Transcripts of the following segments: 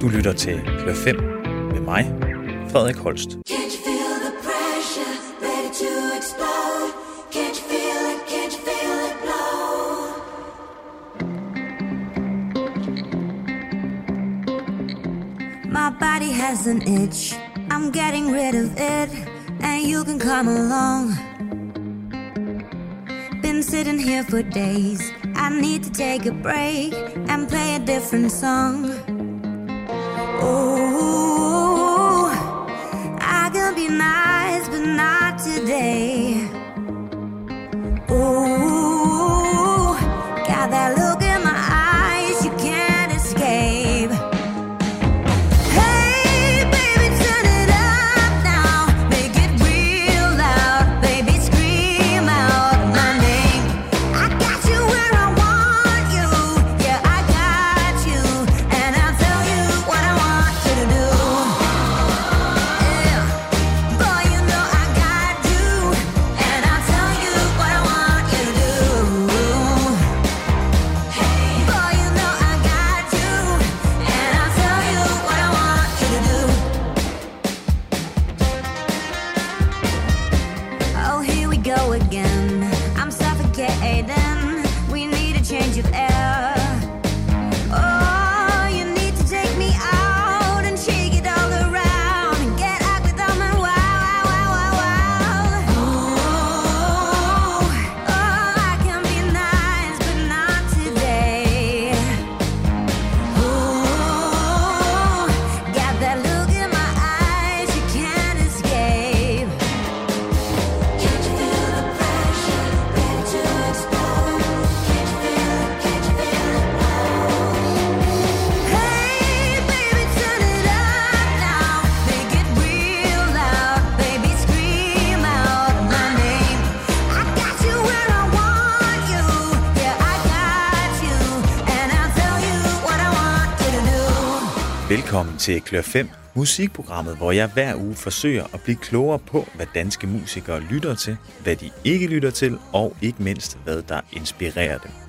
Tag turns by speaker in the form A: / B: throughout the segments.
A: Du lytter til Klør 5 med mig, Frederik Holst.
B: Has an itch. I'm getting rid of it, and you can come along. Been sitting here for days. I need to take a break and play a different song. Oh,
A: til Klør 5, musikprogrammet, hvor jeg hver uge forsøger at blive klogere på, hvad danske musikere lytter til, hvad de ikke lytter til, og ikke mindst, hvad der inspirerer dem.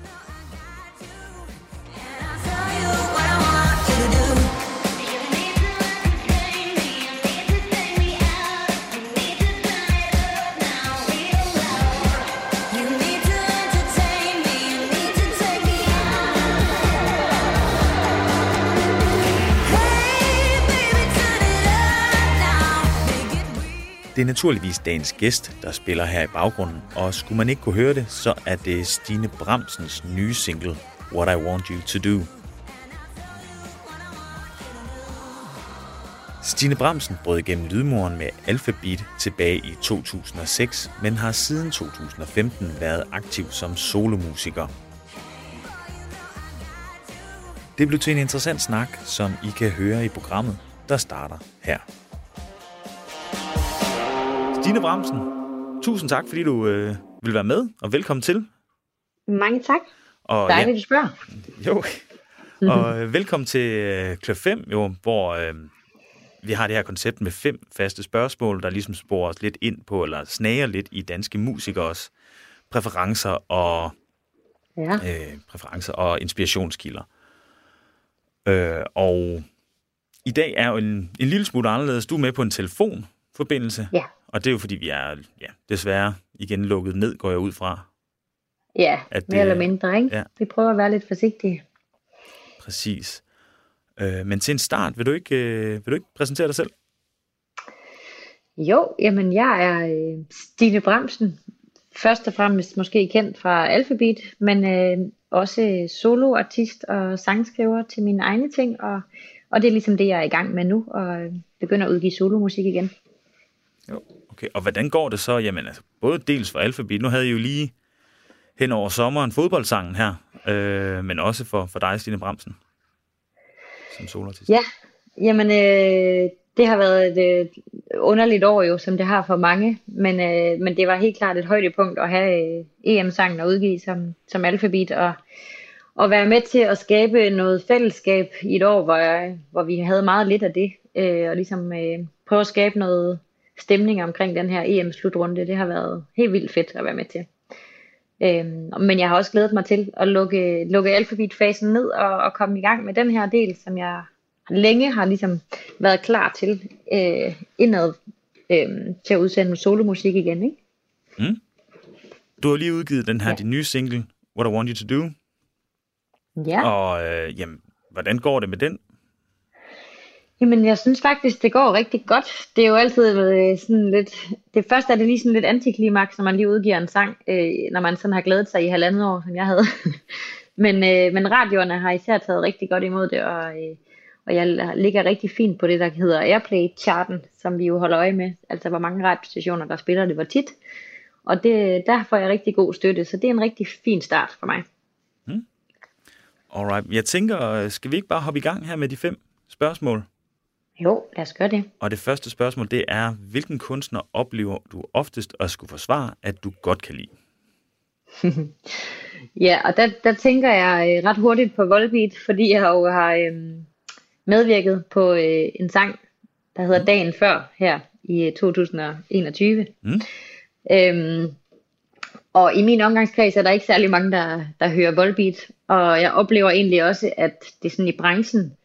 A: Det er naturligvis dagens gæst, der spiller her i baggrunden, og skulle man ikke kunne høre det, så er det Stine Bramsens nye single, What I Want You To Do. Stine Bramsen brød igennem lydmuren med Alphabet tilbage i 2006, men har siden 2015 været aktiv som solomusiker. Det blev til en interessant snak, som I kan høre i programmet, der starter her. Stine Bramsen, tusind tak, fordi du øh, vil være med, og velkommen til.
C: Mange tak.
A: Og,
C: Dejligt, du spørger.
A: jo, og øh, velkommen til øh, Klub 5, jo, hvor øh, vi har det her koncept med fem faste spørgsmål, der ligesom sporer os lidt ind på, eller snager lidt i danske musikers præferencer og,
C: Ja.
A: øh, præferencer og inspirationskilder. Øh, og i dag er jo en, en lille smule anderledes. Du er med på en telefonforbindelse,
C: Ja.
A: Og det er jo fordi, vi er ja, desværre igen lukket ned, går jeg ud fra.
C: Ja,
A: At
C: mere
A: det-
C: eller mindre, ikke?
A: ja.
C: Vi prøver at være lidt forsigtige.
A: Præcis. Øh, men til en start, vil du ikke, øh, vil du ikke præsentere dig selv?
C: Jo, jamen jeg er øh, Stine Bramsen. Først og fremmest måske kendt fra Alphabet, men øh, også soloartist og sangskriver til mine egne ting. Og, og det er ligesom det, jeg er i gang med nu, og øh, begynder at udgive solomusik igen.
A: Jo. Okay, og hvordan går det så? Jamen altså, både dels for Alphabet, nu havde I jo lige hen over sommeren fodboldsangen her, øh, men også for, for dig, Stine Bramsen, som solartist.
C: Ja, jamen øh, det har været et øh, underligt år jo, som det har for mange, men, øh, men det var helt klart et højdepunkt at have øh, EM-sangen at udgive som, som Alphabet, og, og være med til at skabe noget fællesskab i et år, hvor, jeg, hvor vi havde meget lidt af det, øh, og ligesom øh, prøve at skabe noget stemning omkring den her EM-slutrunde, det har været helt vildt fedt at være med til. Øhm, men jeg har også glædet mig til at lukke, lukke alfabetfasen ned og, og komme i gang med den her del, som jeg længe har ligesom været klar til øh, indad øh, til at udsende solomusik igen, ikke?
A: Du har lige udgivet den her. Ja. din nye single, What I Want You To Do.
C: Ja.
A: Og øh, jamen, hvordan går det med den?
C: Jamen, jeg synes faktisk, det går rigtig godt. Det er jo altid øh, sådan lidt... Det første er det lige sådan lidt antiklimaks, når man lige udgiver en sang, øh, når man sådan har glædet sig i halvandet år, som jeg havde. men, øh, men radioerne har især taget rigtig godt imod det, og, øh, og jeg ligger rigtig fint på det, der hedder Airplay-charten, som vi jo holder øje med. Altså, hvor mange radiostationer, der spiller det, hvor tit. Og det, der får jeg rigtig god støtte, så det er en rigtig fin start for mig. Hmm.
A: Alright, jeg tænker, øh, skal vi ikke bare hoppe i gang her med de fem spørgsmål?
C: Jo, lad os gøre det.
A: Og det første spørgsmål, det er, hvilken kunstner oplever du oftest at skulle forsvare, at du godt kan lide?
C: Ja, og der, der tænker jeg øh, ret hurtigt på Volbeat, fordi jeg jo har øh, medvirket på øh, en sang, der hedder Dagen Før her i øh, 2021.
A: Mm.
C: Øhm, og i min omgangskreds er der ikke særlig mange, der, der hører Volbeat, og jeg oplever egentlig også, at det er sådan i branchen,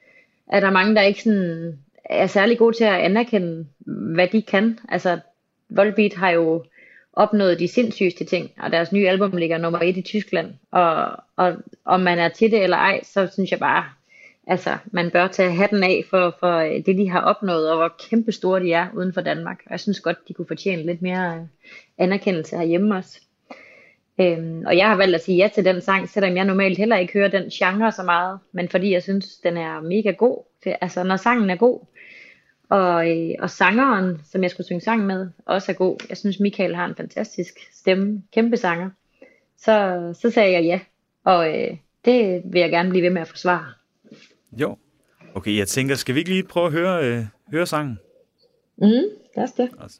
C: er der mange, der ikke sådan er særlig gode til at anerkende, hvad de kan. Altså, Volbeat har jo opnået de sindssygeste ting, og deres nye album ligger nummer et i Tyskland. Og, og om man er til det eller ej, så synes jeg bare, altså, man bør tage hatten af for, for det, de har opnået, og hvor kæmpe store de er uden for Danmark. Og jeg synes godt, de kunne fortjene lidt mere anerkendelse herhjemme også. Øhm, og jeg har valgt at sige ja til den sang, selvom jeg normalt heller ikke hører den genre så meget, men fordi jeg synes, den er mega god. Det, altså, når sangen er god, og, øh, og sangeren, som jeg skulle synge sang med, også er god. Jeg synes, Michael har en fantastisk stemme, kæmpe sanger. Så, så sagde jeg ja, og øh, det vil jeg gerne blive ved med at forsvare.
A: Jo. Okay, jeg tænker, skal vi ikke lige prøve at høre, øh, høre sangen?
C: Mm, lad os det.
A: Altså.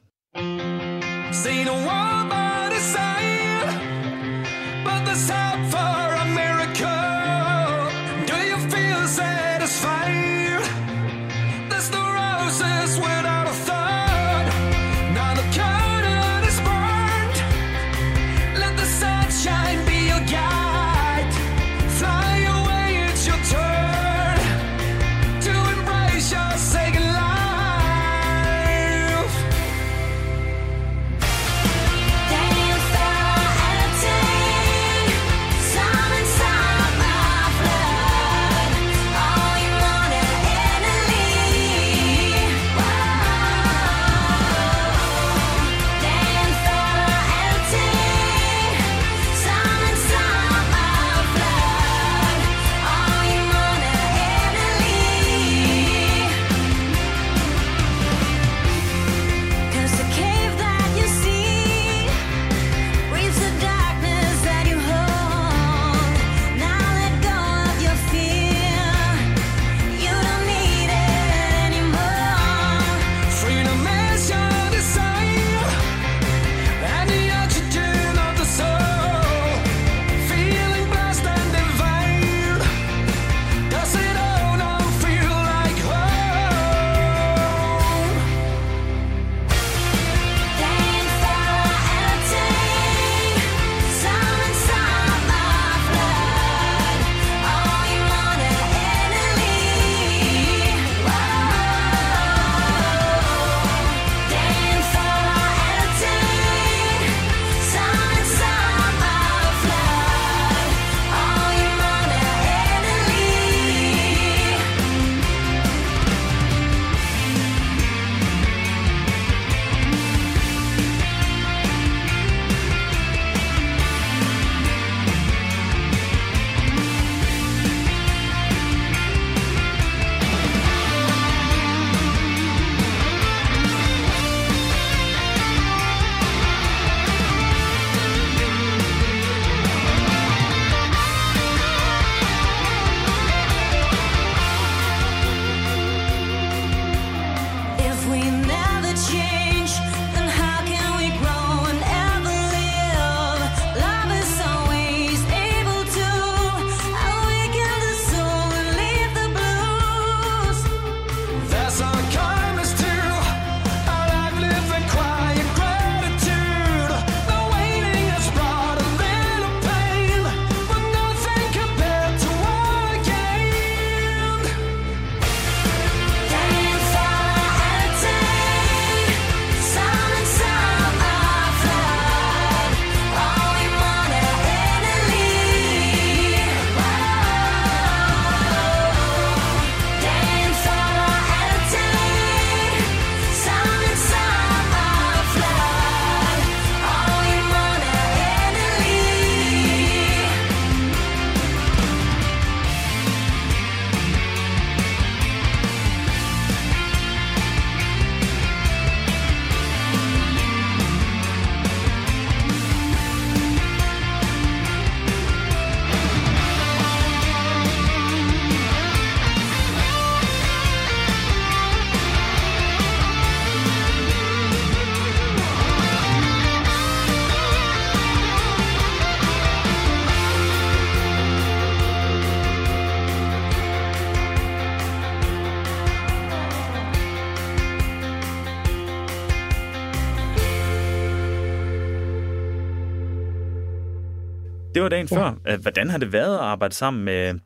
A: Var dagen ja. før. Hvordan har det været at arbejde sammen med...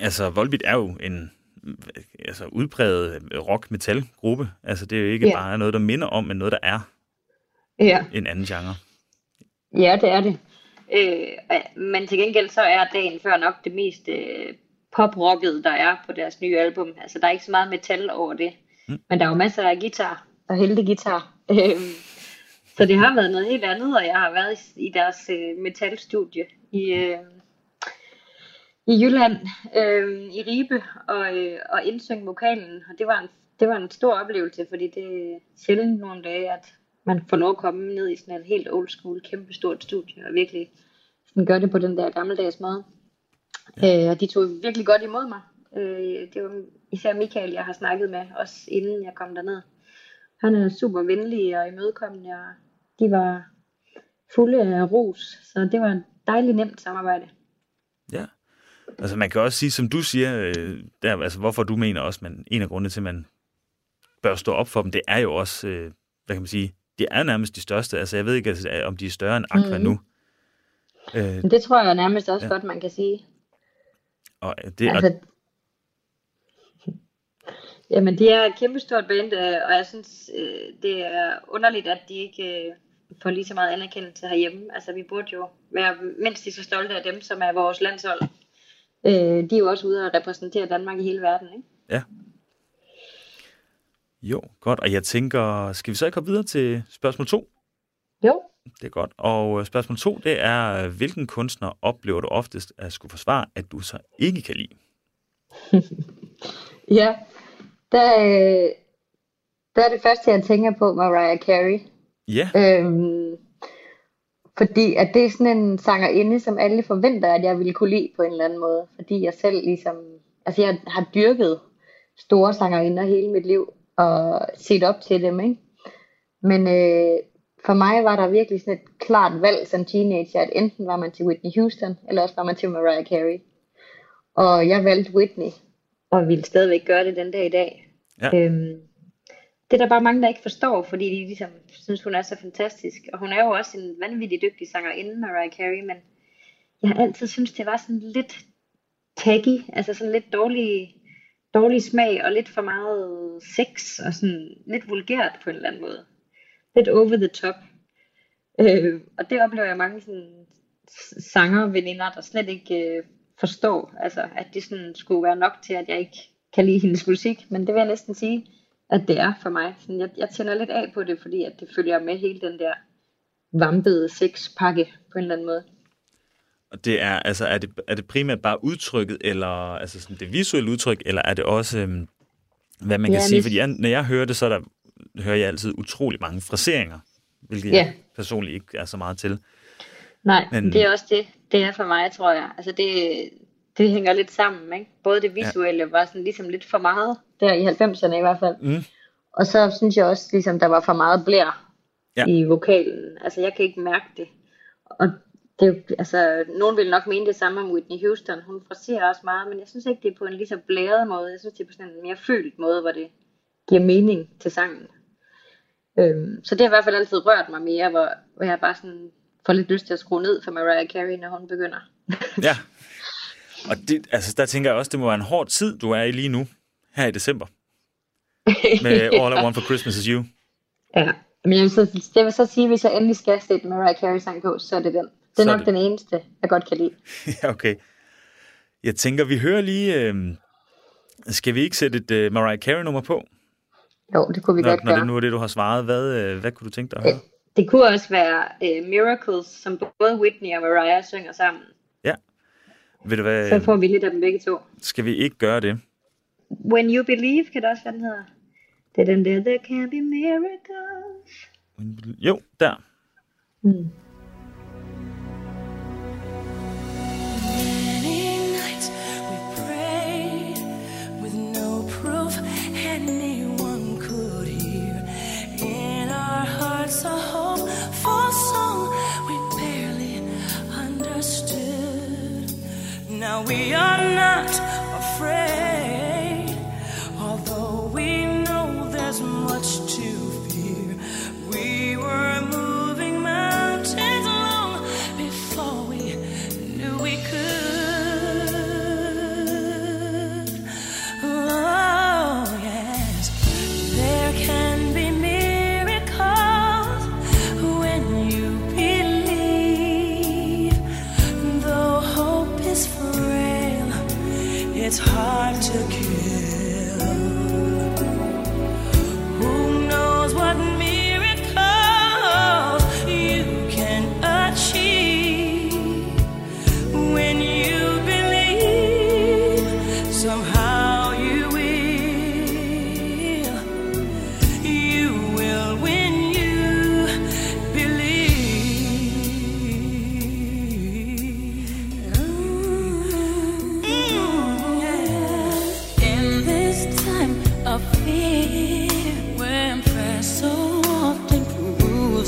A: Altså, Volbeat er jo en altså, udpræget rock-metal-gruppe. Altså, det er jo ikke
C: Ja.
A: bare noget, der minder om, men noget, der er
C: Ja.
A: en anden genre.
C: Ja, det er det. Øh, men til gengæld så er dagen før nok det mest øh, poprocket, der er på deres nye album. Altså, der er ikke så meget metal over det. Mm. Men der er jo masser af guitar og heldig guitar. Øh, så det har været noget helt andet, og jeg har været i, i deres øh, metalstudie i, øh, i Jylland, øh, i Ribe, og, øh, og indsynge vokalen. Og det var, en, det var en stor oplevelse, fordi det er sjældent nogle dage, at man får lov at komme ned i sådan et helt old school, kæmpe stort studie, og virkelig sådan gøre det på den der gammeldags måde. Ja. Øh, og de tog virkelig godt imod mig. Øh, det var især Michael, jeg har snakket med, også inden jeg kom derned. Han er super venlig og imødekommende, og de var fulde af ros, så det var et dejligt nemt samarbejde.
A: Ja. Altså, man kan også sige, som du siger, øh, der, altså, hvorfor du mener også, men en af grundene til, at man bør stå op for dem, det er jo også, øh, hvad kan man sige, det er nærmest de største. Altså, jeg ved ikke, altså, om de er større end Aqua
C: Mhm.
A: nu. Øh,
C: Men det tror jeg nærmest også
A: Ja.
C: godt, man kan sige.
A: og det, og,
C: Altså, jamen, de er et kæmpestort band, øh, og jeg synes, øh, det er underligt, at de ikke øh, får lige så meget anerkendelse herhjemme. Altså, vi burde jo være mindst lige så stolte af dem, som er vores landshold. De er jo også ude og repræsentere Danmark i hele verden, ikke?
A: ja. Jo, godt. Og jeg tænker, skal vi så ikke hoppe videre til spørgsmål to?
C: Jo.
A: Det er godt. Og spørgsmål to, det er, hvilken kunstner oplever du oftest at skulle forsvare, at du så ikke kan lide?
C: Ja, der, øh, der er det første, jeg tænker på, Mariah Carey.
A: Ja,
C: Øhm, fordi at det er sådan en sangerinde, som alle forventer, at jeg ville kunne lide på en eller anden måde. Fordi jeg selv ligesom, altså jeg har dyrket store sangerinder hele mit liv, og set op til dem, ikke? Men øh, for mig var der virkelig sådan et klart valg som teenager, at enten var man til Whitney Houston, eller også var man til Mariah Carey. Og jeg valgte Whitney, og vil stadigvæk gøre det den dag i dag.
A: Ja.
C: Øhm, det er der bare mange, der ikke forstår, fordi de ligesom synes, hun er så fantastisk. Og hun er jo også en vanvittig dygtig sangerinde, Mariah Carey, men jeg har altid synes det var sådan lidt taggy, altså sådan lidt dårlig, dårlig smag, og lidt for meget sex, og sådan lidt vulgært på en eller anden måde. Lidt over the top. Øh, og det oplever jeg mange sådan sangerveninder, der slet ikke øh, forstår, altså at det sådan skulle være nok til, at jeg ikke kan lide hendes musik, men det vil jeg næsten sige, at det er for mig. Sådan, jeg, jeg tænder lidt af på det, fordi at det følger med hele den der vampede sexpakke på en eller anden måde.
A: og det er, altså, er det, er det primært bare udtrykket, eller altså sådan det visuelle udtryk, eller er det også, øhm, hvad man kan
C: Ja,
A: sige?
C: det-
A: Fordi jeg, når jeg hører det, så er der, hører jeg altid utrolig mange fraseringer, hvilket
C: Ja.
A: jeg personligt ikke er så meget til.
C: Nej,
A: men
C: det er også det, det er for mig, tror jeg. Altså det, det hænger lidt sammen, ikke? Både det visuelle ja. var sådan ligesom lidt for meget, der i 90'erne i hvert fald.
A: Mm.
C: Og så synes jeg også, ligesom der var for meget blær
A: Ja.
C: i vokalen. Altså jeg kan ikke mærke det. Og det, er altså, nogen vil nok mene det samme om Whitney Houston. Hun fraserer også meget, men jeg synes ikke, det er på en lige så blæret måde. Jeg synes, det er på sådan en mere følt måde, hvor det giver mening til sangen. Øhm, så det har i hvert fald altid rørt mig mere, hvor, hvor jeg bare sådan får lidt lyst til at skrue ned for Mariah Carey, når hun begynder.
A: Ja. Og det, altså, der tænker jeg også, det må være en hård tid, du er i lige nu, her i december. Med All I Want for Christmas is You.
C: Ja, men jeg vil, så, jeg vil så sige, at hvis jeg endelig skal sætte Mariah Carey sang på, så er det den. Det
A: Så
C: er
A: er
C: nok
A: det-
C: den eneste, jeg godt kan lide.
A: ja, okay. Jeg tænker, vi hører lige... Øh, skal vi ikke sætte et øh, Mariah Carey-nummer på,
C: Jo, det kunne vi
A: når,
C: godt
A: når
C: gøre.
A: det nu er det, du har svaret? Hvad, øh, hvad kunne du tænke dig at høre?
C: Det kunne også være uh, Miracles, som både Whitney og Mariah synger sammen.
A: Ved du hvad,
C: Så får vi lidt af dem begge to.
A: skal vi ikke gøre det?
C: When You Believe, kan det også være, den hedder. Det er den der, There Can Be Miracles.
A: Jo, der.
C: Mm.
D: We are not afraid,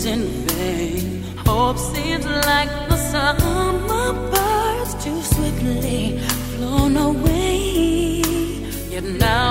E: in vain, hope seems like the summer birds too swiftly flown away. Yet now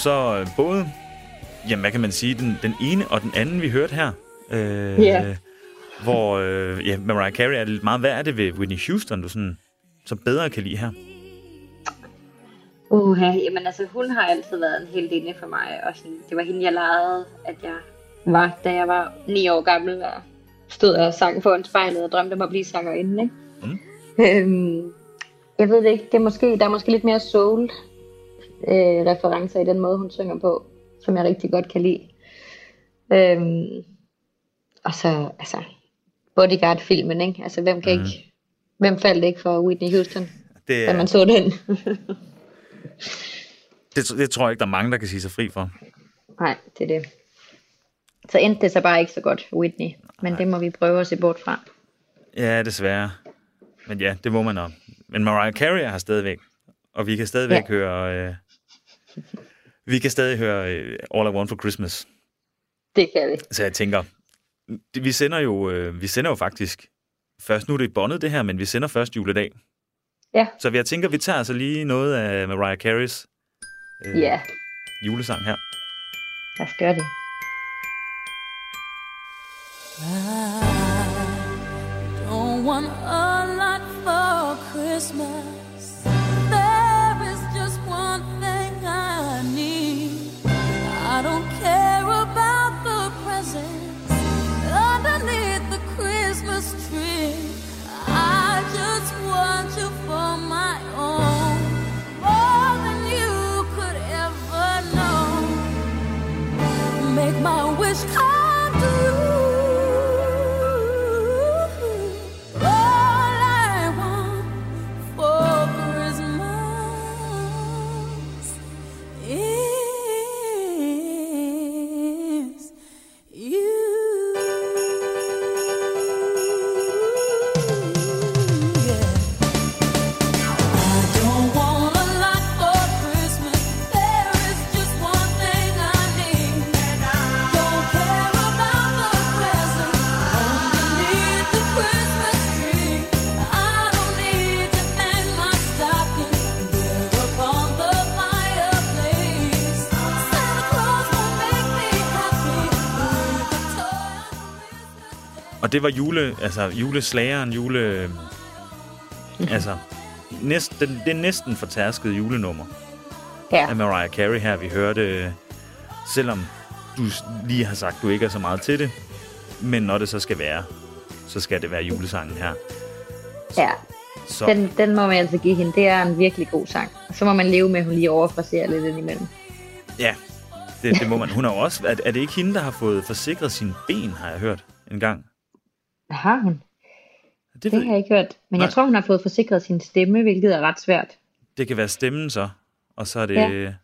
A: så øh, både, jamen hvad kan man sige, den, den ene og den anden, vi hørte her. Øh,
C: Ja.
A: Hvor, øh, ja, Mariah Carey er lidt meget, hvad er det ved Whitney Houston, du sådan, så bedre kan lide her?
C: Uh, jamen altså, hun har altid været en helt inde for mig, og sådan, det var hende, jeg legede, at jeg var, da jeg var ni år gammel, og stod og sang foran spejlet og drømte om at blive sangerinde, ikke?
A: Mm.
C: Øhm, jeg ved det ikke, det er måske, der er måske lidt mere soul øh, referencer i den måde, hun synger på, som jeg rigtig godt kan lide. Øhm, og så, altså, Bodyguard-filmen, ikke? Altså, hvem kan
A: Mhm.
C: ikke, hvem faldt ikke for Whitney Houston,
A: Det,
C: da man så den?
A: det, det tror jeg ikke, der er mange, der kan sige sig fri for.
C: Nej, det er det. Så endte det så bare ikke så godt for Whitney. Men det må vi prøve at se bort fra.
A: Ja, desværre. Men ja, det må man også. Men Mariah Carey her stadigvæk. Og vi kan stadigvæk
C: Ja.
A: høre... Øh, vi kan stadig høre øh, All I Want for Christmas.
C: Det kan vi.
A: Så jeg tænker, vi sender jo øh, vi sender jo faktisk først, nu er det bondet det her, men vi sender først juledag.
C: Ja.
A: Så jeg tænker, vi tager altså lige noget af Mariah Careys øh,
C: Ja,
A: julesang her.
C: lad os gøre det.
E: Don't want a lot for Christmas.
A: Og det var jule, altså juleslageren, jule... altså, næst, det er næsten fortærskede julenummer
C: Ja,
A: af Mariah Carey her, vi hørte. Selvom du lige har sagt, du ikke er så meget til det. Men når det så skal være, så skal det være julesangen her.
C: ja.
A: Så
C: Den, den må man altså give hende. Det er en virkelig god sang. Og så må man leve med, at hun lige overfraserer lidt indimellem.
A: ja, det, det må man. Hun har også... Er, er det ikke hende, der har fået forsikret sine ben, har jeg hørt en gang?
C: Har hun?
A: Det,
C: Det
A: ved,
C: har jeg ikke hørt. Men
A: Nej.
C: jeg tror, hun har fået forsikret sin stemme, hvilket er ret svært.
A: det kan være stemmen så. Og så er det...
C: Ja.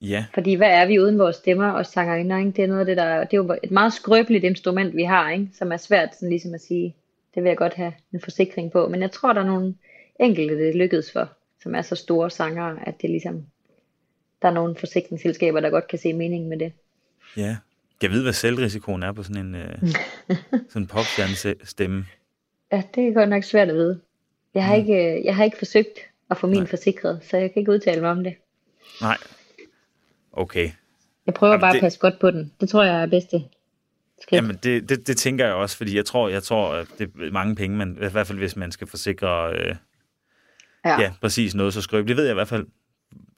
A: Ja,
C: Fordi hvad er vi uden vores stemmer og sangerinder? Ikke? Det er noget af det, der, det er jo et meget skrøbeligt instrument, vi har, ikke? som er svært sådan ligesom at sige, det vil jeg godt have en forsikring på. Men jeg tror, der er nogle enkelte, det lykkedes for, som er så store sangere, at det ligesom, der er nogle forsikringsselskaber, der godt kan se meningen med det.
A: ja. Jeg ved, hvad selvrisikoen er på sådan en, øh, sådan en popstjerne-stemme.
C: Ja, det er godt nok svært at vide. Jeg har, ikke, øh, jeg har ikke forsøgt at få min
A: Mm. Nej.
C: forsikret, så jeg kan ikke udtale mig om det.
A: Nej. Okay.
C: Jeg prøver
A: Jamen,
C: bare
A: det-
C: at passe godt på den. Det tror jeg er bedste skridt.
A: Jamen, det, det, det tænker jeg også, fordi jeg tror, jeg tror, at det er mange penge, men i hvert fald hvis man skal forsikre øh, ja. ja, præcis noget så skrøbeligt. Det ved jeg i hvert fald,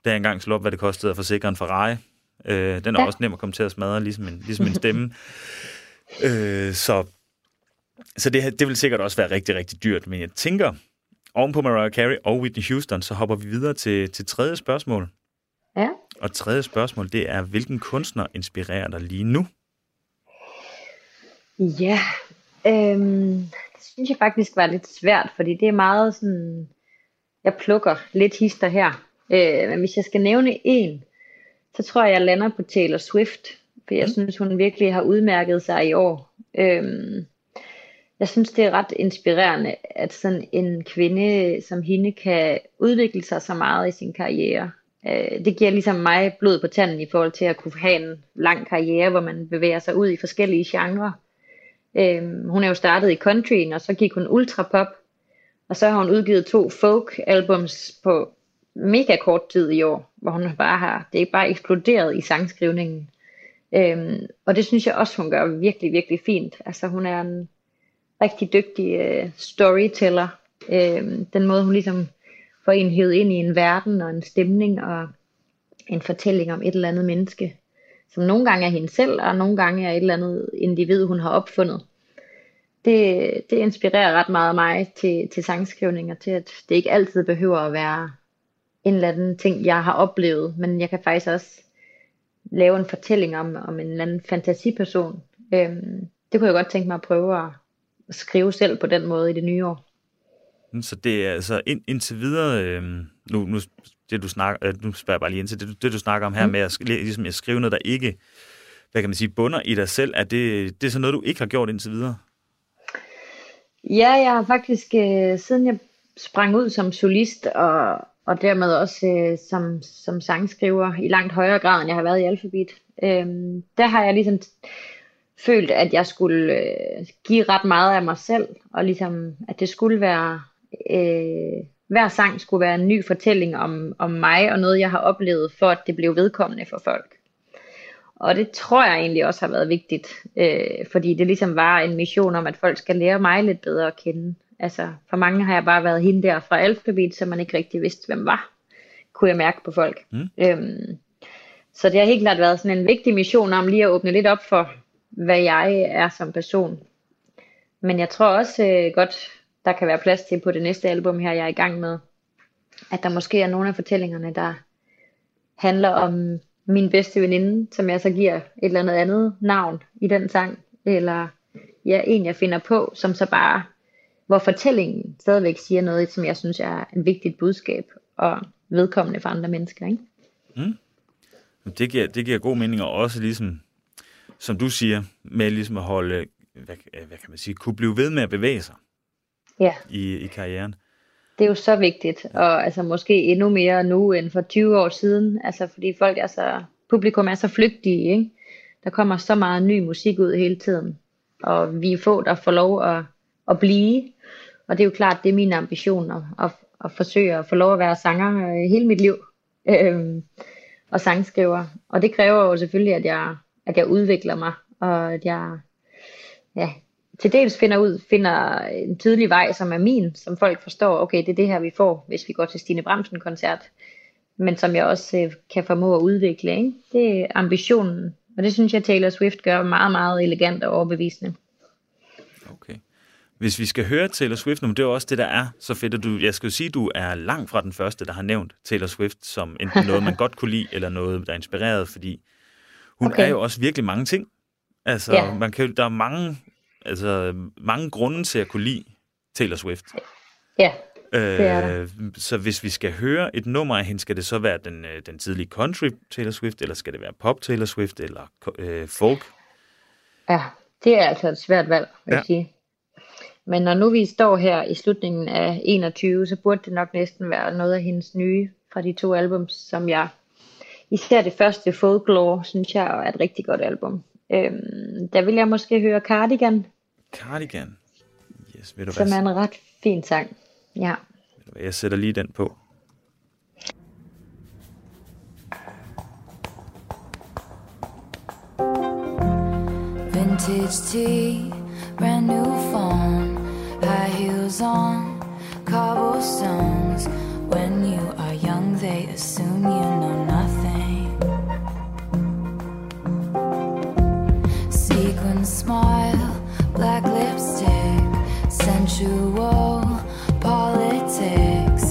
A: da jeg engang slog op, hvad det kostede at forsikre en Ferrari. Øh, den er ja. Også nem at komme til at smadre, ligesom en, ligesom en stemme. øh, så så det, det vil sikkert også være rigtig, rigtig dyrt, men jeg tænker, oven på Mariah Carey og Whitney Houston, så hopper vi videre til, til tredje spørgsmål.
C: Ja.
A: Og tredje spørgsmål, det er, hvilken kunstner inspirerer dig lige nu?
C: Ja, øhm, det synes jeg faktisk var lidt svært, fordi det er meget sådan, jeg plukker lidt hister her. Øh, men hvis jeg skal nævne en, så tror jeg, jeg lander på Taylor Swift, for jeg synes, hun virkelig har udmærket sig i år. Øhm, jeg synes, det er ret inspirerende, at sådan en kvinde som hende kan udvikle sig så meget i sin karriere. Øh, det giver ligesom mig blod på tanden i forhold til at kunne have en lang karriere, hvor man bevæger sig ud i forskellige genrer. Øhm, hun er jo startet i countryen, og så gik hun ultrapop, og så har hun udgivet to folk-albums på mega kort tid i år, hvor hun bare har, det er bare eksploderet i sangskrivningen. Øhm, og det synes jeg også, hun gør virkelig, virkelig fint. Altså hun er en rigtig dygtig øh, storyteller. Øhm, den måde, hun ligesom får en hævet ind i en verden og en stemning og en fortælling om et eller andet menneske, som nogle gange er hende selv, og nogle gange er et eller andet individ, hun har opfundet. Det, det inspirerer ret meget mig til, til sangskrivning, og til at det ikke altid behøver at være en eller anden ting, jeg har oplevet, men jeg kan faktisk også lave en fortælling om, om en eller anden fantasiperson. Øhm, det kunne jeg godt tænke mig at prøve at skrive selv på den måde i det nye år.
A: Mm, Så det er altså ind, indtil videre, øh, nu, nu, det du snakker, øh, nu spørger jeg bare lige ind til, det, du- det du snakker om her mm. med at, ligesom at skrive noget, der ikke, hvad kan man sige, bunder i dig selv, er det, det er så noget, du ikke har gjort indtil videre?
C: Ja, jeg har faktisk, øh, siden jeg sprang ud som solist, og, og dermed også øh, som, som sangskriver i langt højere grad, end jeg har været i Alphabet, Øhm, der har jeg ligesom følt, at jeg skulle øh, give ret meget af mig selv, og ligesom, at det skulle være, øh, hver sang skulle være en ny fortælling om, om mig, og noget, jeg har oplevet, for at det blev vedkommende for folk. Og det tror jeg egentlig også har været vigtigt, øh, fordi det ligesom var en mission om, at folk skal lære mig lidt bedre at kende. Altså, for mange har jeg bare været hende der fra alfabet, som man ikke rigtig vidste, hvem var, kunne jeg mærke på folk.
A: Mm.
C: Øhm, så det har helt klart været sådan en vigtig mission om lige at åbne lidt op for, hvad jeg er som person. Men jeg tror også øh, godt, der kan være plads til på det næste album her, jeg er i gang med, at der måske er nogle af fortællingerne, der handler om min bedste veninde, som jeg så giver et eller andet andet navn i den sang, eller ja, en jeg finder på, som så bare, hvor fortællingen stadigvæk siger noget, som jeg synes er et vigtigt budskab, og vedkommende for andre mennesker, ikke?
A: Det giver, det giver god mening, og også ligesom, som du siger, med ligesom at holde, hvad, hvad kan man sige, kunne blive ved med at bevæge sig
C: Ja,
A: i, i karrieren.
C: det er jo så vigtigt, og altså måske endnu mere nu end for 20 år siden, altså fordi folk er så, publikum er så flygtige, ikke? Der kommer så meget ny musik ud hele tiden, og vi er få, der får lov at, at blive, og det er jo klart, det er min ambition at, at, at forsøge at få lov at være sanger øh, hele mit liv, øhm, og sangskriver, og det kræver jo selvfølgelig, at jeg, at jeg udvikler mig, og at jeg ja, til dels finder ud, finder en tydelig vej, som er min, som folk forstår, okay, det er det her, vi får, hvis vi går til Stine Bramsen-koncert, men som jeg også øh, kan formå at udvikle. Ikke? Det er ambitionen, og det synes jeg, Taylor Swift gør meget, meget elegant og overbevisende.
A: Hvis vi skal høre Taylor Swift nu, men det er jo også det, der er så fedt, at du, jeg skal jo sige, at du er langt fra den første, der har nævnt Taylor Swift som enten noget, man godt kunne lide, eller noget, der er inspireret, fordi hun okay. Er jo også virkelig mange ting. Altså,
C: Ja.
A: man kan, der er mange, altså, mange grunde til at kunne lide Taylor Swift.
C: Ja, det er.
A: Øh, så hvis vi skal høre et nummer af hende, skal det så være den, øh, den tidlige country Taylor Swift, eller skal det være pop Taylor Swift, eller øh, folk?
C: Ja, det er altså et svært valg, vil
A: Ja.
C: jeg sige. Men når nu vi står her i slutningen af 21, så burde det nok næsten være noget af hendes nye fra de to albums, som jeg, især det første, Folklore, synes jeg er et rigtig godt album. Øhm, der vil jeg måske høre Cardigan,
A: Cardigan. Yes, ved du hvad?
C: som er en ret fin sang. Ja.
A: Ved du hvad, Jeg sætter lige den på.
F: Vintage tea, brand new phone, high heels on, cobblestones. When you are young, they assume you know nothing. Sequin smile, black lipstick, sensual politics.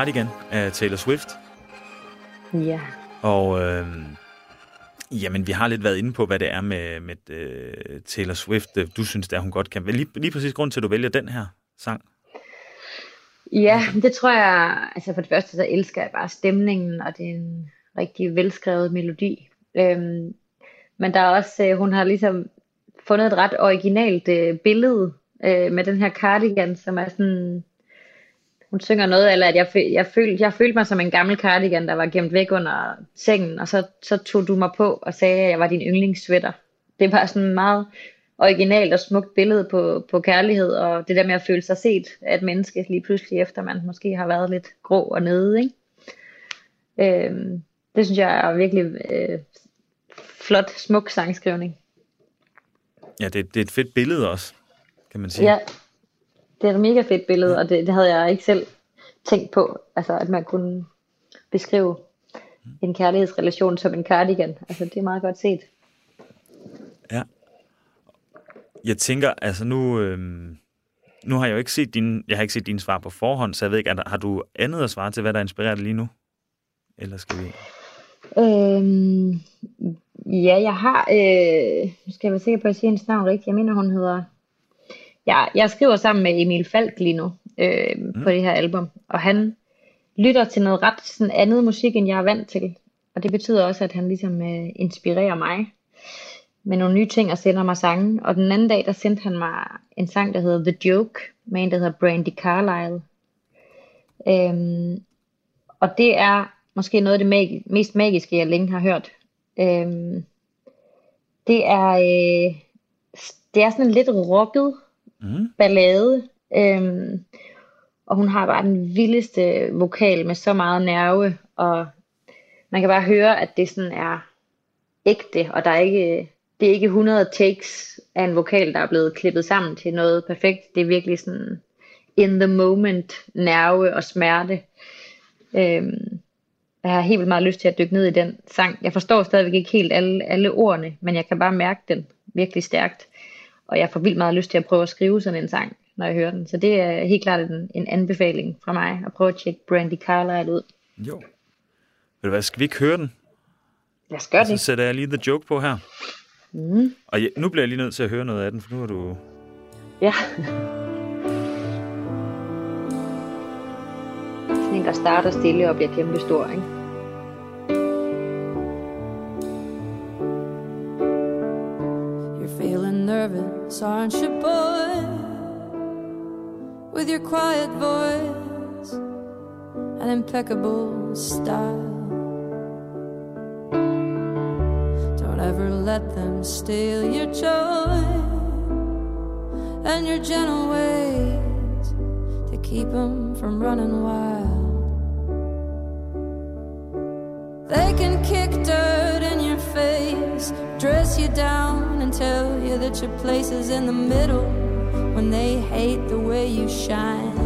F: Cardigan
A: af Taylor Swift.
C: Ja.
A: Og øh, jamen, vi har lidt været inde på, hvad det er med, med øh, Taylor Swift. øh, Du synes, at hun godt kan. Lige, lige præcis grund til, at du vælger den her sang.
C: Ja, det tror jeg, altså for det første så elsker jeg bare stemningen, og det er en rigtig velskrevet melodi. Øhm, men der er også, øh, hun har ligesom fundet et ret originalt øh, billede øh, med den her cardigan, som er sådan, hun synger noget, eller at jeg, jeg, følte, jeg følte mig som en gammel cardigan, der var gemt væk under sengen, og så, så tog du mig på og sagde, at jeg var din yndlingssweater. Det var sådan meget originalt og smukt billede på, på kærlighed, og det der med at føle sig set af et menneske lige pludselig, efter man måske har været lidt grå og nede, ikke? Øhm, det synes jeg er virkelig øh, flot, smuk sangskrivning.
A: Ja, det, det er et fedt billede også, kan man sige.
C: Ja, det er et mega fedt billede, og det, det havde jeg ikke selv tænkt på, altså at man kunne beskrive en kærlighedsrelation som en cardigan. Altså det er meget godt set.
A: Ja. Jeg tænker, altså nu, øhm, nu har jeg jo ikke set din, jeg har ikke set dine svar på forhånd, så jeg ved ikke, der, har du andet at svare til, hvad der inspirerer dig lige nu? Eller skal vi...
C: Øhm, ja, jeg har, øh, nu skal jeg være sikker på, at jeg siger hendes navn rigtigt. Jeg mener, hun hedder, ja, jeg skriver sammen med Emil Falk lige nu øh, mm. på det her album, og han lytter til noget ret sådan andet musik, end jeg er vant til. Og det betyder også, at han ligesom øh, inspirerer mig med nogle nye ting og sender mig sange. Og den anden dag, der sendte han mig en sang, der hedder The Joke, med en, der hedder Brandy Carlisle. Øhm, og det er måske noget af det magi- mest magiske, jeg længe har hørt. Øhm, det er øh, det er sådan lidt rocket
A: Mm.
C: ballade. Øhm, og hun har bare den vildeste vokal med så meget nerve, og man kan bare høre, at det sådan er ægte, og der er ikke, det er ikke 100 takes af en vokal, der er blevet klippet sammen til noget perfekt. Det er virkelig sådan in the moment nerve og smerte. Øhm, jeg har helt vildt meget lyst til at dykke ned i den sang. Jeg forstår stadigvæk ikke helt alle, alle ordene, men jeg kan bare mærke den virkelig stærkt. Og jeg får vildt meget lyst til at prøve at skrive sådan en sang, når jeg hører den. Så det er helt klart en, en anbefaling fra mig at prøve at tjekke Brandy Carlisle ud.
A: Jo. Ved du hvad, skal vi ikke høre den?
C: Lad os gøre
A: Så
C: det.
A: sætter jeg lige The Joke på her. Mm. Og jeg, nu bliver jeg lige nødt til at høre noget af den, for nu er du...
C: Ja. Sådan en, der starter stille og bliver kæmpe stor, ikke?
E: Nervous, aren't you, boy? With your quiet voice and impeccable style. Don't ever let them steal your joy and your gentle ways to keep them from running wild. They can kick dirt face, dress you down, and tell you that your place is in the middle when they hate the way you shine.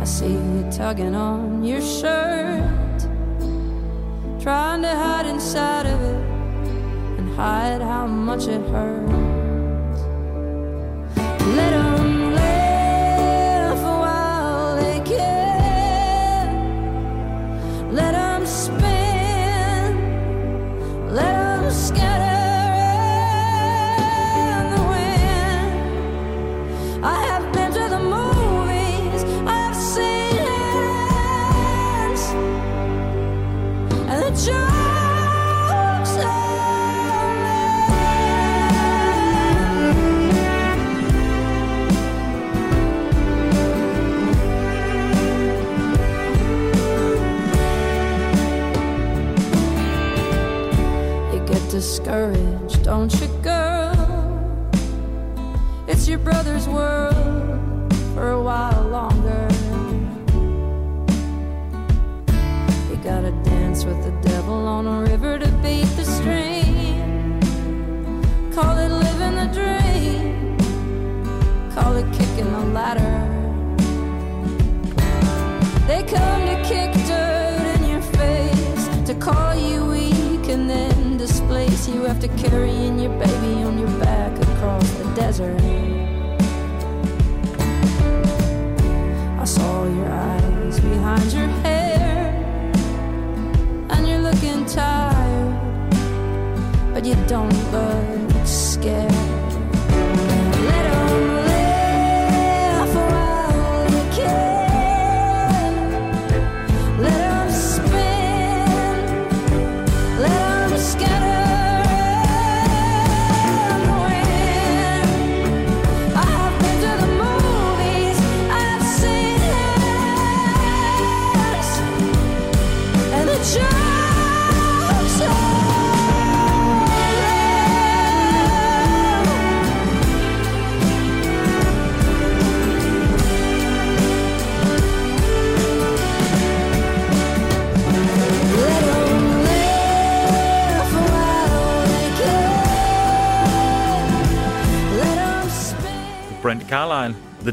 E: I see you tugging on your shirt, trying to hide inside of it and hide how much it hurts. Let 'em laugh while they can. Let space.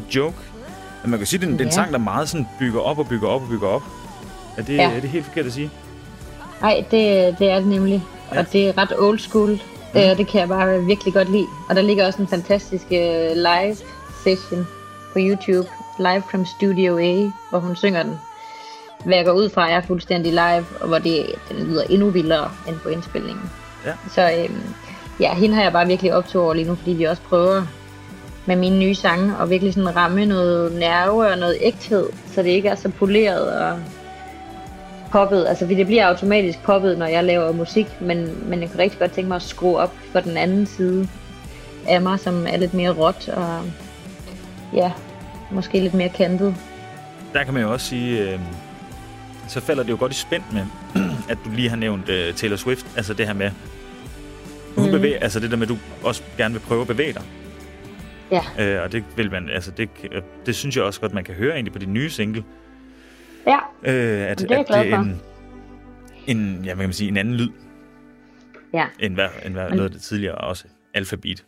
E: The
A: Joke. Men man kan sige, at det er en, det er sang, der meget sådan bygger op og bygger op og bygger op. Er det,
C: Ja.
A: er det helt forkert at sige?
C: Nej, det, det er det nemlig.
A: Ja.
C: Og det er ret old school. Mm. Det kan jeg bare virkelig godt lide. Og der ligger også en fantastisk øh, live session på YouTube. Live from Studio A, hvor hun synger den. Hvad jeg går ud fra er fuldstændig live, og hvor det, den lyder endnu vildere end på indspilningen.
A: Ja.
C: Så øhm, ja, hende har jeg bare virkelig optog over lige nu, fordi vi også prøver med mine nye sange og virkelig sådan ramme noget nerve og noget ægthed, så det ikke er så poleret og poppet. Altså, det bliver automatisk poppet, når jeg laver musik, men, men jeg kunne rigtig godt tænke mig at skrue op for den anden side af mig, som er lidt mere råt og ja, måske lidt mere kantet.
A: Der kan man jo også sige, øh, så falder det jo godt i spænd med, at du lige har nævnt øh, Taylor Swift. Altså det her med, hun mm. bevæger, altså det der med, at du også gerne vil prøve at bevæge dig.
C: Ja,
A: Øh, og det vil man, altså det, øh, det synes jeg også godt, man kan høre egentlig på din nye single.
C: ja,
A: Øh, at,
C: Det er
A: at det er
C: for.
A: en, en, ja, hvad kan man sige, en anden lyd,
C: ja.
A: end hvad, end hvad noget af det tidligere også. Alfabet.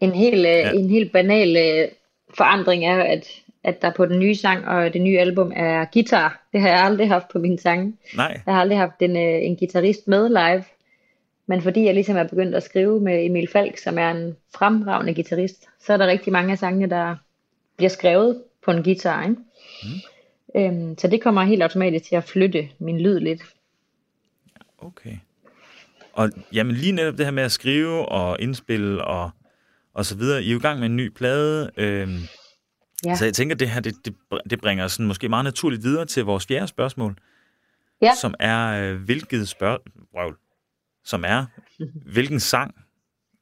C: En helt,
A: Ja.
C: ja. en helt banal øh, forandring er, at, at der på den nye sang og det nye album er guitar. Det har jeg aldrig haft på mine sange.
A: Nej,
C: Jeg har aldrig haft en, øh, en guitarist med live. Men fordi jeg ligesom er begyndt at skrive med Emil Falk, som er en fremragende guitarist, så er der rigtig mange af sangene, der bliver skrevet på en guitar. Ikke? Mm. Øhm, så det kommer helt automatisk til at flytte min lyd lidt.
A: okay. Og jamen lige netop det her med at skrive og indspille og, og så videre. I er jo i gang med en ny plade. Øh,
C: Ja.
A: Så jeg tænker, det her det, det, det bringer sådan måske meget naturligt videre til vores fjerde spørgsmål,
C: Ja.
A: som er, øh, hvilket spørgsmål, som er, hvilken sang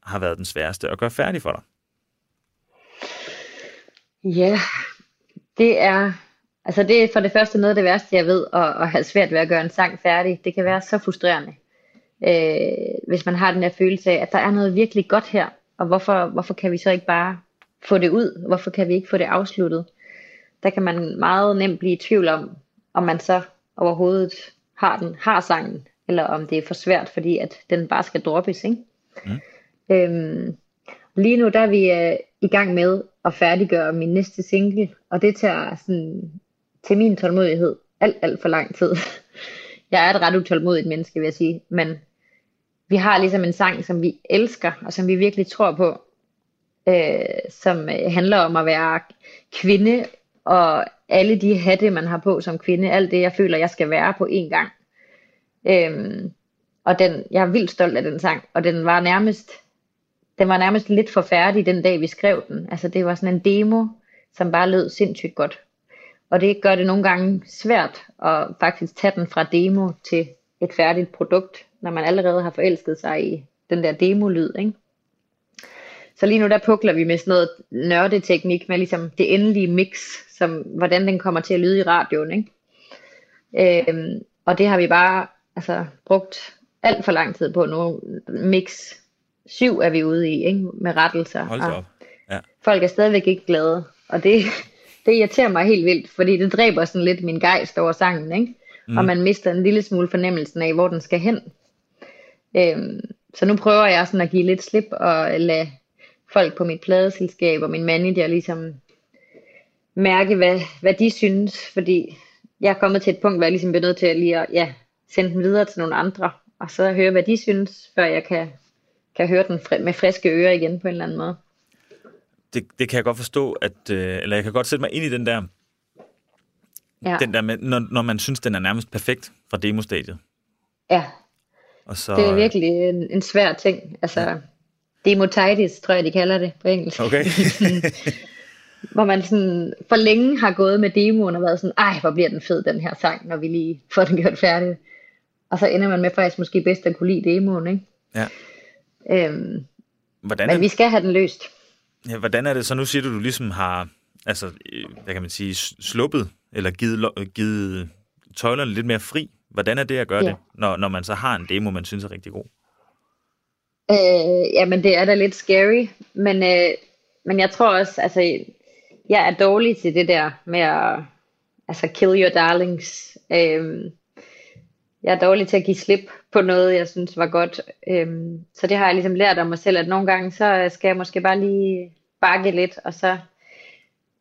A: har været den sværeste at gøre færdig for dig?
C: Ja, det er, altså det er for det første noget af det værste, jeg ved, at, at have svært ved at gøre en sang færdig. Det kan være så frustrerende, øh, hvis man har den her følelse af, at der er noget virkelig godt her, og hvorfor, hvorfor kan vi så ikke bare få det ud? Hvorfor kan vi ikke få det afsluttet? Der kan man meget nemt blive i tvivl om, om man så overhovedet har den, har sangen, eller om det er for svært, fordi at den bare skal droppes, ikke? Mm. Øhm, Lige nu der er vi øh, i gang med at færdiggøre min næste single, og det tager sådan, til min tålmodighed alt, alt for lang tid. Jeg er et ret utålmodigt menneske, vil jeg sige, men vi har ligesom en sang, som vi elsker, og som vi virkelig tror på, øh, som øh, handler om at være kvinde, og alle de hatte, man har på som kvinde, alt det, jeg føler, jeg skal være på én gang. Øhm, og den, jeg er vildt stolt af den sang, og den var nærmest den var nærmest lidt for færdig den dag vi skrev den. Altså det var sådan en demo, som bare lød sindssygt godt. Og det gør det nogle gange svært at faktisk tage den fra demo til et færdigt produkt, når man allerede har forelsket sig i den der demo-lyd, ikke? Så lige nu der pukler vi med sådan noget nørdeteknik med ligesom det endelige mix, som hvordan den kommer til at lyde i radioen, ikke? Øhm, og det har vi bare altså, brugt alt for lang tid på nu. Mix 7 er vi ude i, ikke? Med rettelser.
A: Hold op. Ja.
C: folk er stadigvæk ikke glade. Og det, det irriterer mig helt vildt, fordi det dræber sådan lidt min gejst over sangen, ikke? Mm. Og man mister en lille smule fornemmelsen af, hvor den skal hen. Øhm, så nu prøver jeg sådan at give lidt slip og lade folk på mit pladeselskab og min manager ligesom mærke, hvad, hvad de synes, fordi jeg er kommet til et punkt, hvor jeg ligesom bliver nødt til at lige at, ja, sende den videre til nogle andre, og så høre, hvad de synes, før jeg kan, kan høre den med friske ører igen på en eller anden måde.
A: Det, det kan jeg godt forstå, at, øh, eller jeg kan godt sætte mig ind i den der,
C: Ja,
A: Den der med, når, når man synes, den er nærmest perfekt fra demostadiet.
C: ja
A: Og så,
C: det er virkelig en, en svær ting. Altså, demotitis, tror jeg, de kalder det på engelsk.
A: Okay.
C: hvor man sådan for længe har gået med demoen og været sådan, ej, hvor bliver den fed, den her sang, når vi lige får den gjort færdig. Og så ender man med faktisk måske bedst at kunne lide demoen, ikke?
A: ja.
C: Øhm,
A: Hvordan,
C: men vi
A: er,
C: skal have den løst.
A: ja, hvordan er det så? Nu siger du, du ligesom har, altså, øh, hvad kan man sige, sluppet, eller givet, givet tøjlerne lidt mere fri. Hvordan er det at gøre
C: Ja.
A: det, når, når man så har en demo, man synes er rigtig god?
C: Øh, jamen, det er da lidt scary, men, øh, men jeg tror også, altså, jeg er dårlig til det der med at altså, kill your darlings. Øh, jeg er dårlig til at give slip på noget, jeg synes var godt. Øh, så det har jeg ligesom lært om mig selv, at nogle gange, så skal jeg måske bare lige bakke lidt, og så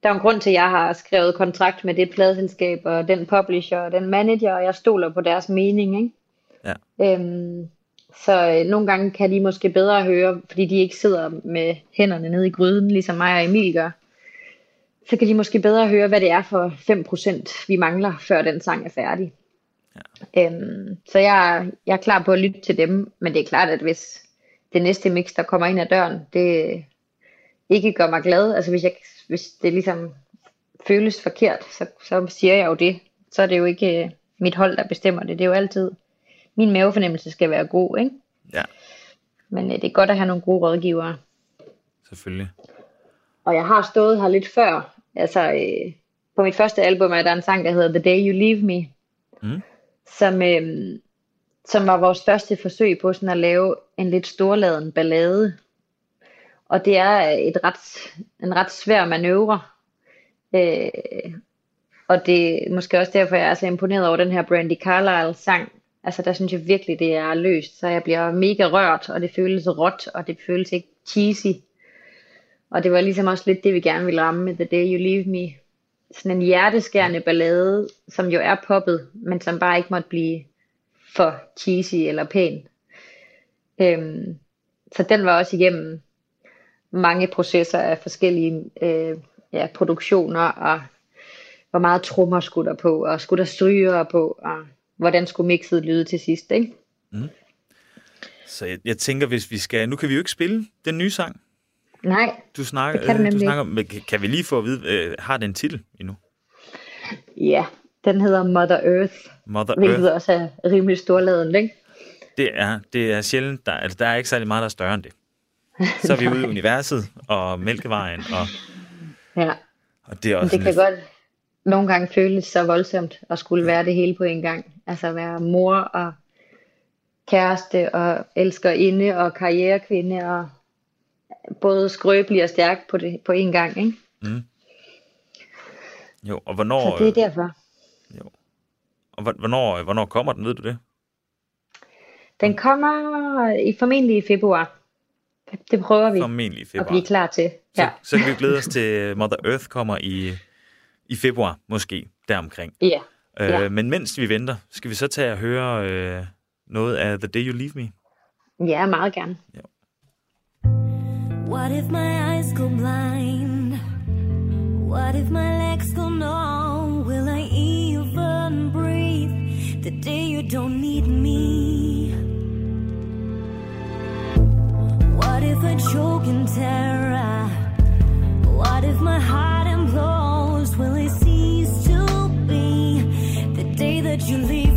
C: der er en grund til, at jeg har skrevet kontrakt med det pladselskab, og den publisher, og den manager, og jeg stoler på deres mening, ikke?
A: Ja.
C: Øhm, så øh, nogle gange kan de måske bedre høre, fordi de ikke sidder med hænderne nede i gryden, ligesom mig og Emil gør. Så kan de måske bedre høre, hvad det er for 5% vi mangler, før den sang er færdig. Ja. Øhm, så jeg, jeg er klar på at lytte til dem, men det er klart, at hvis det næste mix, der kommer ind ad døren, det ikke gør mig glad, altså hvis, jeg, hvis det ligesom føles forkert, så, så siger jeg jo det. Så er det jo ikke øh, mit hold, der bestemmer det. Det er jo altid, min mavefornemmelse skal være god, ikke?
A: Ja,
C: Men øh, det er godt at have nogle gode rådgivere.
A: selvfølgelig.
C: Og jeg har stået her lidt før. Altså, øh, på mit første album er der en sang, der hedder The Day You Leave Me.
A: Mm.
C: Som, øh, som var vores første forsøg på sådan at lave en lidt storladen ballade. Og det er et ret, en ret svær manøvre. Øh, og det er måske også derfor, jeg er så imponeret over den her Brandy Carlisle sang. Altså der synes jeg virkelig, det er løst. Så jeg bliver mega rørt, og det føles råt, og det føles ikke cheesy. Og det var ligesom også lidt det, vi gerne ville ramme med The Day You Leave Me. Sådan en hjerteskærende ballade, som jo er poppet, men som bare ikke måtte blive for cheesy eller pæn. Øhm, så den var også igennem mange processer af forskellige øh, ja, produktioner, og hvor meget trommer skulle der på, og skulle der stryger på, og hvordan skulle mixet lyde til sidst, ikke?
A: Så jeg, jeg tænker, hvis vi skal... Nu kan vi jo ikke spille den nye sang.
C: Nej,
A: Du snakker,
C: Det kan du
A: øh, du
C: nemlig
A: snakker om, men kan- vi lige få at vide, øh, har den titel endnu?
C: ja, den hedder Mother Earth,
A: Mother
C: hvilket
A: Earth.
C: også er rimelig storladen, ikke?
A: Det er, det er sjældent, der, altså, der er ikke særlig meget, der er større end det. Så er vi ude i universet og Mælkevejen, og,
C: Ja,
A: og det er
C: men
A: også
C: det kan
A: sådan
C: godt nogle gange føles så voldsomt at skulle være det hele på en gang. Altså være mor og kæreste og elskerinde og karrierekvinde og både skrøbelig og stærk på, det, på en gang, ikke?
A: lidt- Jo, og hvornår,
C: Så det er derfor.
A: jo. Og hvor- hvornår, hvornår kommer den, ved du det?
C: Den kommer i formentlig i februar. Det prøver vi
A: Formentlig i
C: at
A: februar.
C: blive klar til.
A: Så,
C: Ja,
A: så kan vi glæde os til Mother Earth kommer i, i februar, måske, deromkring.
C: ja.
A: Øh,
C: Ja.
A: Men mens vi venter, skal vi så tage og høre øh, noget af The Day You Leave Me?
C: ja meget gerne.
B: What if my eyes go blind? What if my legs go numb? Will I even breathe the day you don't need me? What if I choke in terror? What if my heart implodes? Will it cease to be the day that you leave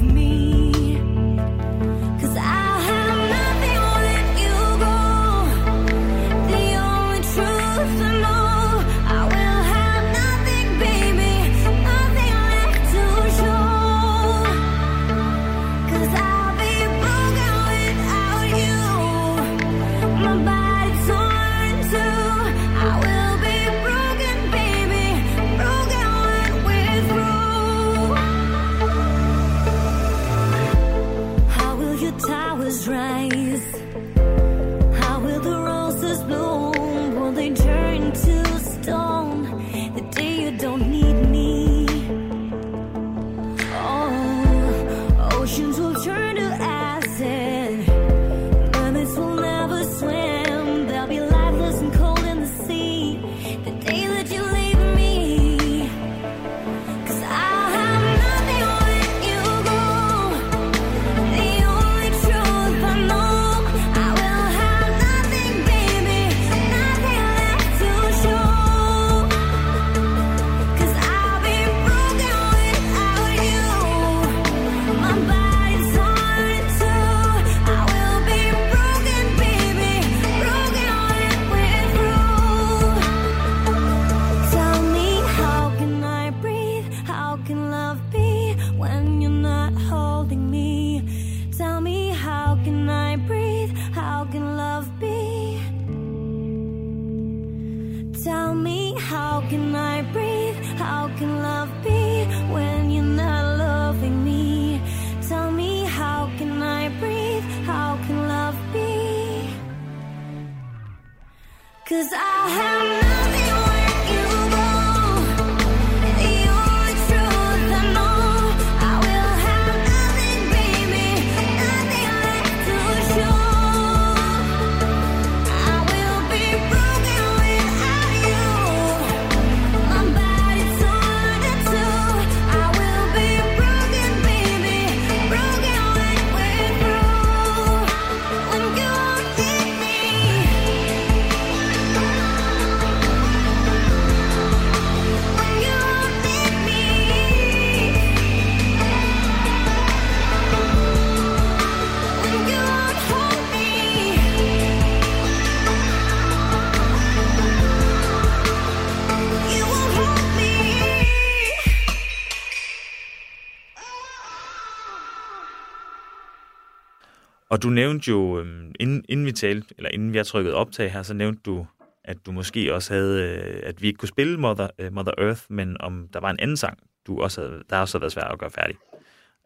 A: du nævnte jo, øhm, inden, inden vi talte, eller inden vi har trykket optag her, så nævnte du, at du måske også havde, øh, at vi ikke kunne spille Mother, øh, Mother Earth, men om der var en anden sang, du også havde, der også havde været svært at gøre færdig.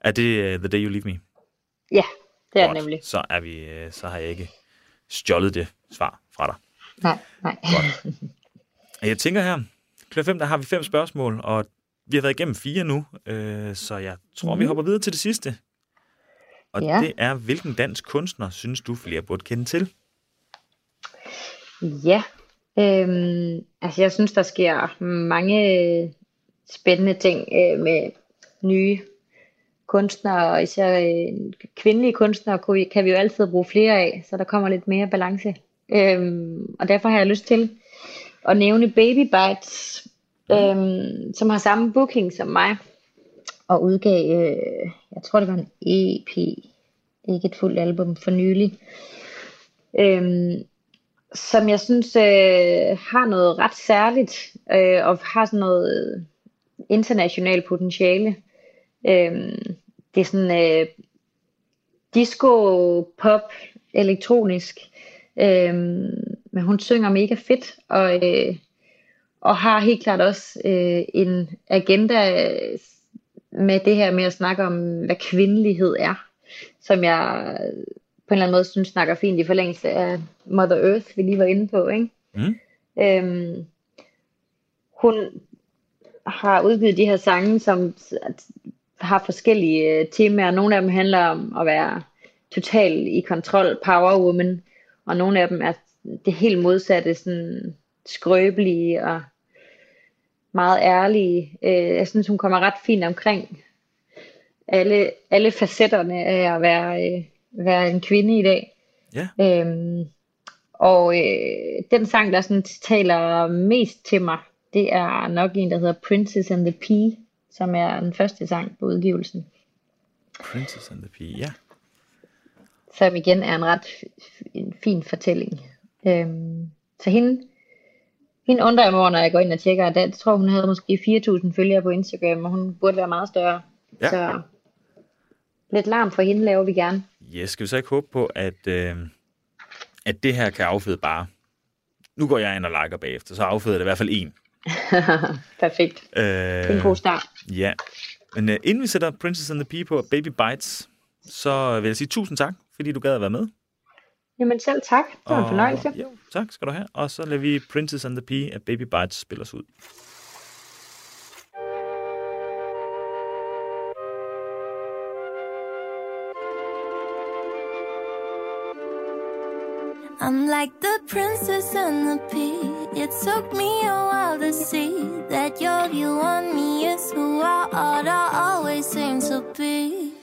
A: Er det uh, The Day You Leave Me?
C: Ja, det er det
A: Godt.
C: nemlig.
A: Så, er vi, så har jeg ikke stjålet det svar fra dig.
C: Nej, nej.
A: Og Jeg tænker her, kl. 5, der har vi fem spørgsmål, og vi har været igennem fire nu, øh, så jeg tror, mm. vi hopper videre til det sidste. Og
C: Ja.
A: det er, hvilken dansk kunstner synes du flere burde kende til?
C: Ja, øhm, altså jeg synes, der sker mange øh, spændende ting øh, med nye kunstnere, og især øh, kvindelige kunstnere kunne kan vi jo altid bruge flere af, så der kommer lidt mere balance. Øhm, og derfor har jeg lyst til at nævne Baby Bites, øhm, som har samme booking som mig, og udgav, øh, jeg tror det var en EP, ikke et fuldt album for nylig. Øhm, som jeg synes øh, har noget ret særligt, øh, og har sådan noget øh, internationalt potentiale. Øh, det er sådan øh, disco, pop, elektronisk, øh, men hun synger mega fedt, og, øh, og har helt klart også øh, en agenda øh, med det her med at snakke om, hvad kvindelighed er, som jeg på en eller anden måde synes snakker fint i forlængelse af Mother Earth, vi lige var inde på. Ikke?
A: Mm.
C: Øhm, hun har udgivet de her sange, som har forskellige øh, temaer. Nogle af dem handler om at være total i kontrol, power woman, og nogle af dem er det helt modsatte, sådan skrøbelige og meget ærlige. Øh, jeg synes, hun kommer ret fint omkring alle, alle facetterne af at være, øh, være en kvinde i dag.
A: Ja.
C: Øhm, og øh, den sang, der sådan taler mest til mig, det er nok en, der hedder Princess and the Pea, som er den første sang på udgivelsen.
A: Princess and the Pea, ja.
C: Som igen er en ret en fin fortælling. Øhm, så hende, hende undrer jeg mig over, når jeg går ind og tjekker. Jeg tror, hun havde måske 4.000 følgere på Instagram, og hun burde være meget større.
A: Ja.
C: Så lidt larm for hende laver vi gerne.
A: Ja, skal vi så ikke håbe på, at, øh, at det her kan afføde bare... Nu går jeg ind og liker bagefter, så afføder det i hvert fald en.
C: Perfekt.
A: Øh,
C: Det er en god start.
A: Ja. Men uh, inden vi sætter Princess and the Pea på Baby Bites, så vil jeg sige tusind tak, fordi du gad at være med.
C: Jamen selv tak. Det var en
A: Og-
C: fornøjelse.
A: Jo, tak skal du have. Og så lader vi Princess and the Pea af Baby Bites spille os ud.
F: I'm like the princess and the pea. It took me a while to see that your view on me is who I ought to always seem to be.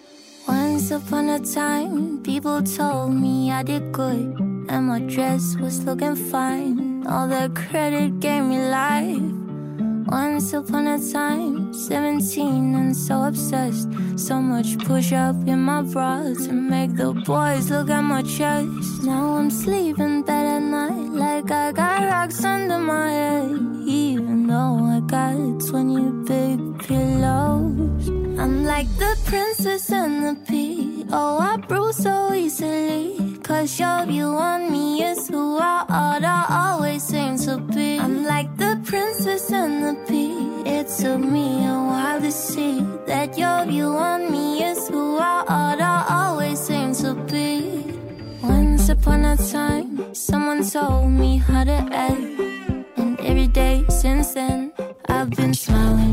F: Once upon a time, people told me I did good, and my dress was looking fine. All the credit gave me life. Once upon a time, 17 and so obsessed. So much push up in my bra to make the boys look at my chest. Now I'm sleeping bed at night like I got rocks under my head. Even though I got 20 big pillows. I'm like the princess and the pea. Oh, I bruise so easily. Cause your view on me is who I ought to always seem to be. I'm like the princess and the pea. It took me a while to see that your view on me is who I ought to always seem to be. Once upon a time, someone told me how to act.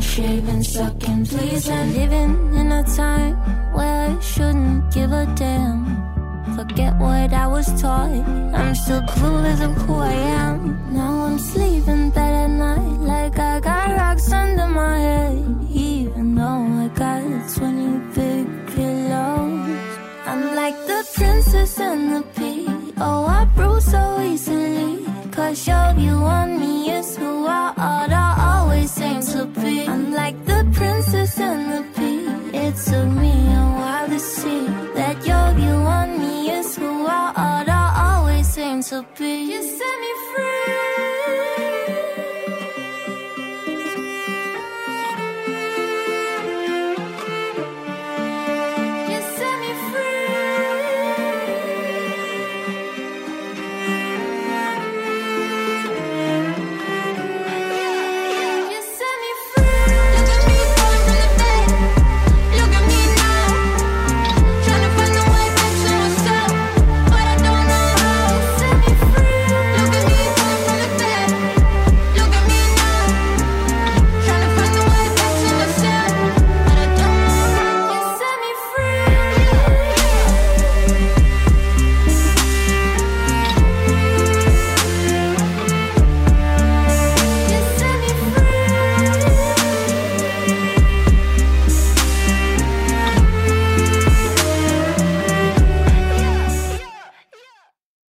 F: Shaving, sucking, pleasing. Living in a time where I shouldn't give a damn. Forget what I was taught. I'm still clueless of who I am. Now I'm sleeping bad at night, like I got rocks under my head. Even though I got 20 big pillows, I'm like the princess and the pea. Oh, I bruise so easily. Cause your view on me is who I ought like the princess and the pea. It took me a while to see that your view on me is who I ought to always aim to be. You said